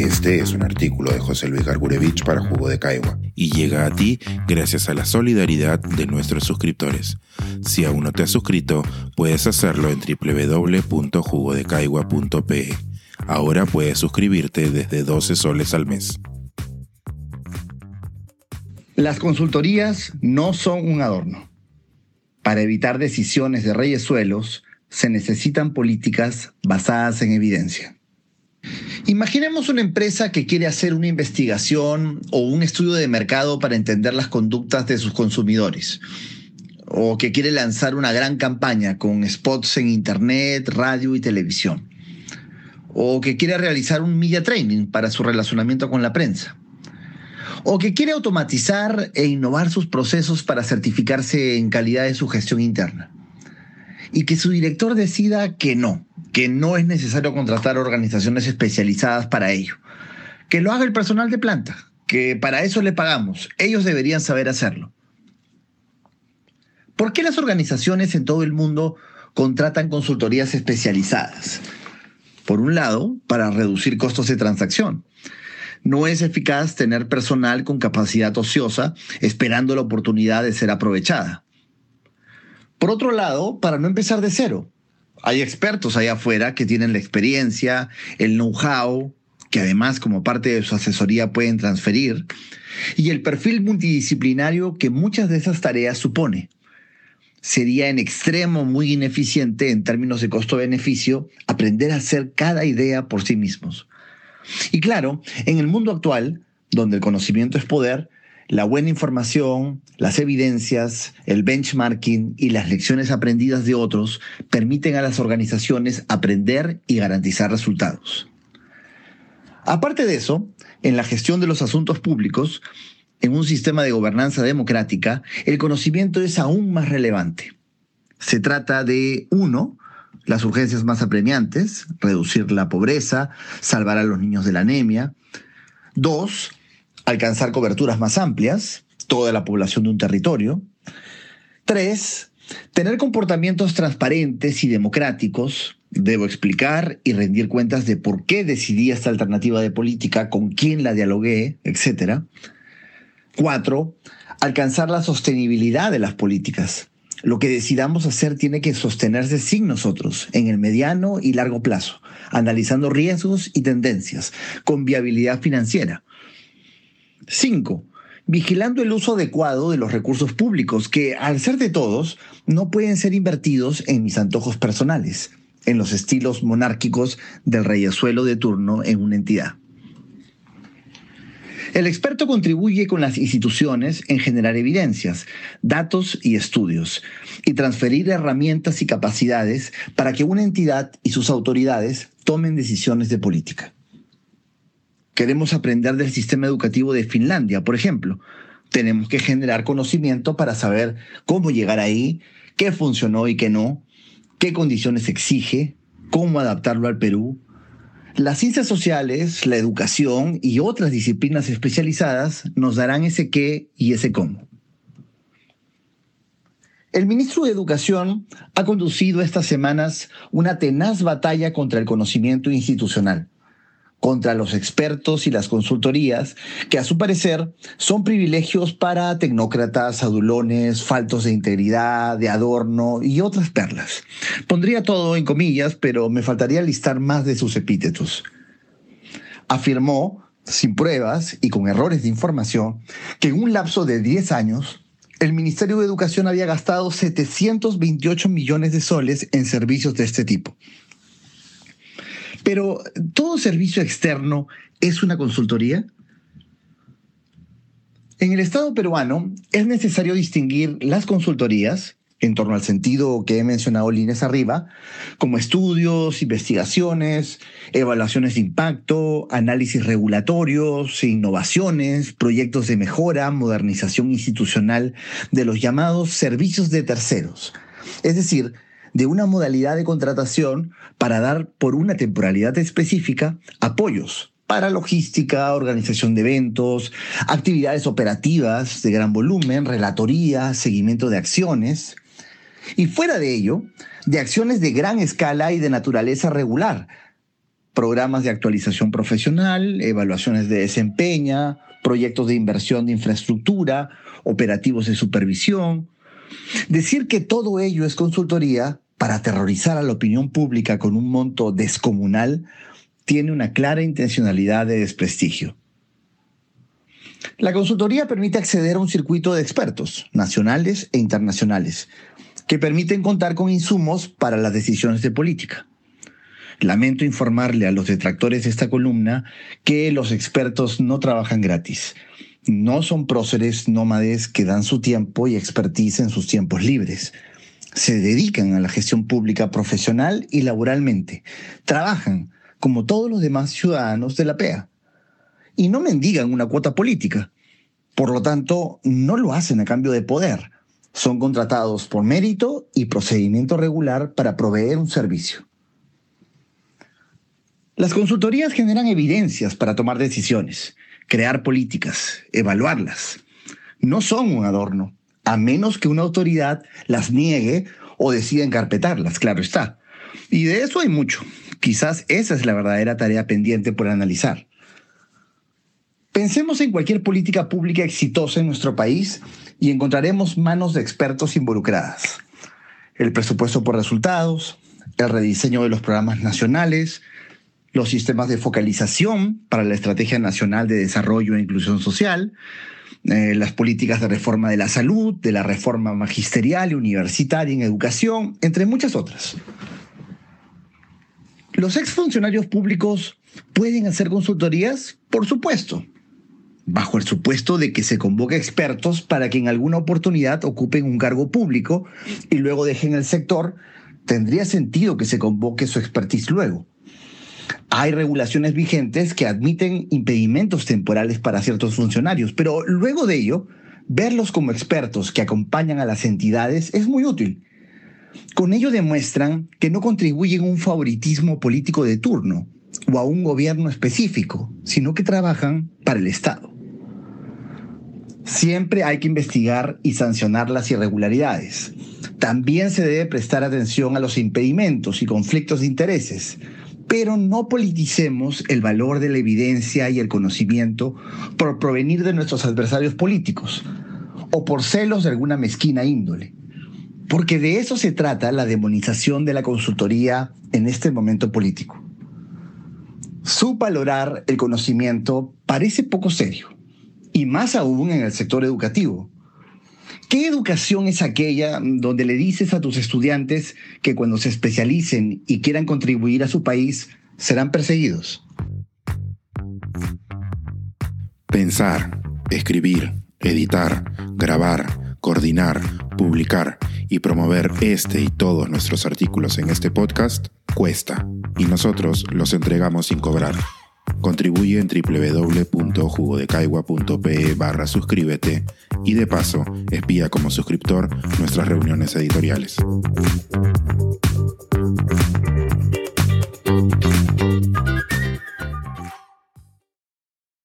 Este es un artículo de José Luis Gargurevich para Jugo de Caigua y llega a ti gracias a la solidaridad de nuestros suscriptores. Si aún no te has suscrito, puedes hacerlo en www.jugodecaigua.pe. Ahora puedes suscribirte desde 12 soles al mes. Las consultorías no son un adorno. Para evitar decisiones de reyesuelos, se necesitan políticas basadas en evidencia. Imaginemos una empresa que quiere hacer una investigación o un estudio de mercado para entender las conductas de sus consumidores, o que quiere lanzar una gran campaña con spots en Internet, radio y televisión, o que quiere realizar un media training para su relacionamiento con la prensa, o que quiere automatizar e innovar sus procesos para certificarse en calidad de su gestión interna, y que su director decida que no, que no es necesario contratar organizaciones especializadas para ello. Que lo haga el personal de planta, que para eso le pagamos. Ellos deberían saber hacerlo. ¿Por qué las organizaciones en todo el mundo contratan consultorías especializadas? Por un lado, para reducir costos de transacción. No es eficaz tener personal con capacidad ociosa esperando la oportunidad de ser aprovechada. Por otro lado, para no empezar de cero, hay expertos allá afuera que tienen la experiencia, el know-how, que además como parte de su asesoría pueden transferir, y el perfil multidisciplinario que muchas de esas tareas supone. Sería en extremo muy ineficiente en términos de costo-beneficio aprender a hacer cada idea por sí mismos. Y claro, en el mundo actual, donde el conocimiento es poder, la buena información, las evidencias, el benchmarking y las lecciones aprendidas de otros permiten a las organizaciones aprender y garantizar resultados. Aparte de eso, en la gestión de los asuntos públicos, en un sistema de gobernanza democrática, el conocimiento es aún más relevante. Se trata de, uno, las urgencias más apremiantes, reducir la pobreza, salvar a los niños de la anemia. Dos, alcanzar coberturas más amplias, toda la población de un territorio. Tres, tener comportamientos transparentes y democráticos. Debo explicar y rendir cuentas de por qué decidí esta alternativa de política, con quién la dialogué, etc. Cuatro, alcanzar la sostenibilidad de las políticas. Lo que decidamos hacer tiene que sostenerse sin nosotros, en el mediano y largo plazo, analizando riesgos y tendencias, con viabilidad financiera. Cinco, vigilando el uso adecuado de los recursos públicos que, al ser de todos, no pueden ser invertidos en mis antojos personales, en los estilos monárquicos del reyesuelo de turno en una entidad. El experto contribuye con las instituciones en generar evidencias, datos y estudios, y transferir herramientas y capacidades para que una entidad y sus autoridades tomen decisiones de política. Queremos aprender del sistema educativo de Finlandia, por ejemplo. Tenemos que generar conocimiento para saber cómo llegar ahí, qué funcionó y qué no, qué condiciones exige, cómo adaptarlo al Perú. Las ciencias sociales, la educación y otras disciplinas especializadas nos darán ese qué y ese cómo. El ministro de Educación ha conducido estas semanas una tenaz batalla contra el conocimiento institucional contra los expertos y las consultorías, que a su parecer son privilegios para tecnócratas, adulones, faltos de integridad, de adorno y otras perlas. Pondría todo en comillas, pero me faltaría listar más de sus epítetos. Afirmó, sin pruebas y con errores de información, que en un lapso de 10 años, el Ministerio de Educación había gastado 728 millones de soles en servicios de este tipo. Pero, ¿todo servicio externo es una consultoría? En el Estado peruano es necesario distinguir las consultorías, en torno al sentido que he mencionado líneas arriba, como estudios, investigaciones, evaluaciones de impacto, análisis regulatorios, innovaciones, proyectos de mejora, modernización institucional de los llamados servicios de terceros. Es decir, de una modalidad de contratación para dar por una temporalidad específica apoyos para logística, organización de eventos, actividades operativas de gran volumen, relatoría, seguimiento de acciones. Y fuera de ello, de acciones de gran escala y de naturaleza regular, programas de actualización profesional, evaluaciones de desempeño, proyectos de inversión de infraestructura, operativos de supervisión. Decir que todo ello es consultoría para aterrorizar a la opinión pública con un monto descomunal tiene una clara intencionalidad de desprestigio. La consultoría permite acceder a un circuito de expertos, nacionales e internacionales, que permiten contar con insumos para las decisiones de política. Lamento informarle a los detractores de esta columna que los expertos no trabajan gratis. No son próceres nómades que dan su tiempo y expertise en sus tiempos libres. Se dedican a la gestión pública profesional y laboralmente. Trabajan como todos los demás ciudadanos de la PEA. Y no mendigan una cuota política. Por lo tanto, no lo hacen a cambio de poder. Son contratados por mérito y procedimiento regular para proveer un servicio. Las consultorías generan evidencias para tomar decisiones, crear políticas, evaluarlas. No son un adorno, a menos que una autoridad las niegue o decida encarpetarlas, claro está. Y de eso hay mucho. Quizás esa es la verdadera tarea pendiente por analizar. Pensemos en cualquier política pública exitosa en nuestro país y encontraremos manos de expertos involucradas. El presupuesto por resultados, el rediseño de los programas nacionales, los sistemas de focalización para la Estrategia Nacional de Desarrollo e Inclusión Social, eh, las políticas de reforma de la salud, de la reforma magisterial y universitaria en educación, entre muchas otras. ¿Los exfuncionarios públicos pueden hacer consultorías? Por supuesto, bajo el supuesto de que se convoque expertos para que en alguna oportunidad ocupen un cargo público y luego dejen el sector, tendría sentido que se convoque su expertise luego. Hay regulaciones vigentes que admiten impedimentos temporales para ciertos funcionarios, pero luego de ello, verlos como expertos que acompañan a las entidades es muy útil. Con ello demuestran que no contribuyen a un favoritismo político de turno o a un gobierno específico, sino que trabajan para el Estado. Siempre hay que investigar y sancionar las irregularidades. También se debe prestar atención a los impedimentos y conflictos de intereses, pero no politicemos el valor de la evidencia y el conocimiento por provenir de nuestros adversarios políticos o por celos de alguna mezquina índole. Porque de eso se trata la demonización de la consultoría en este momento político. Subvalorar el conocimiento parece poco serio, y más aún en el sector educativo ¿Qué educación es aquella donde le dices a tus estudiantes que cuando se especialicen y quieran contribuir a su país serán perseguidos? Pensar, escribir, editar, grabar, coordinar, publicar y promover este y todos nuestros artículos en este podcast cuesta y nosotros los entregamos sin cobrar. Contribuye en www.jugodecaigua.pe barra suscríbete y de paso espía como suscriptor nuestras reuniones editoriales.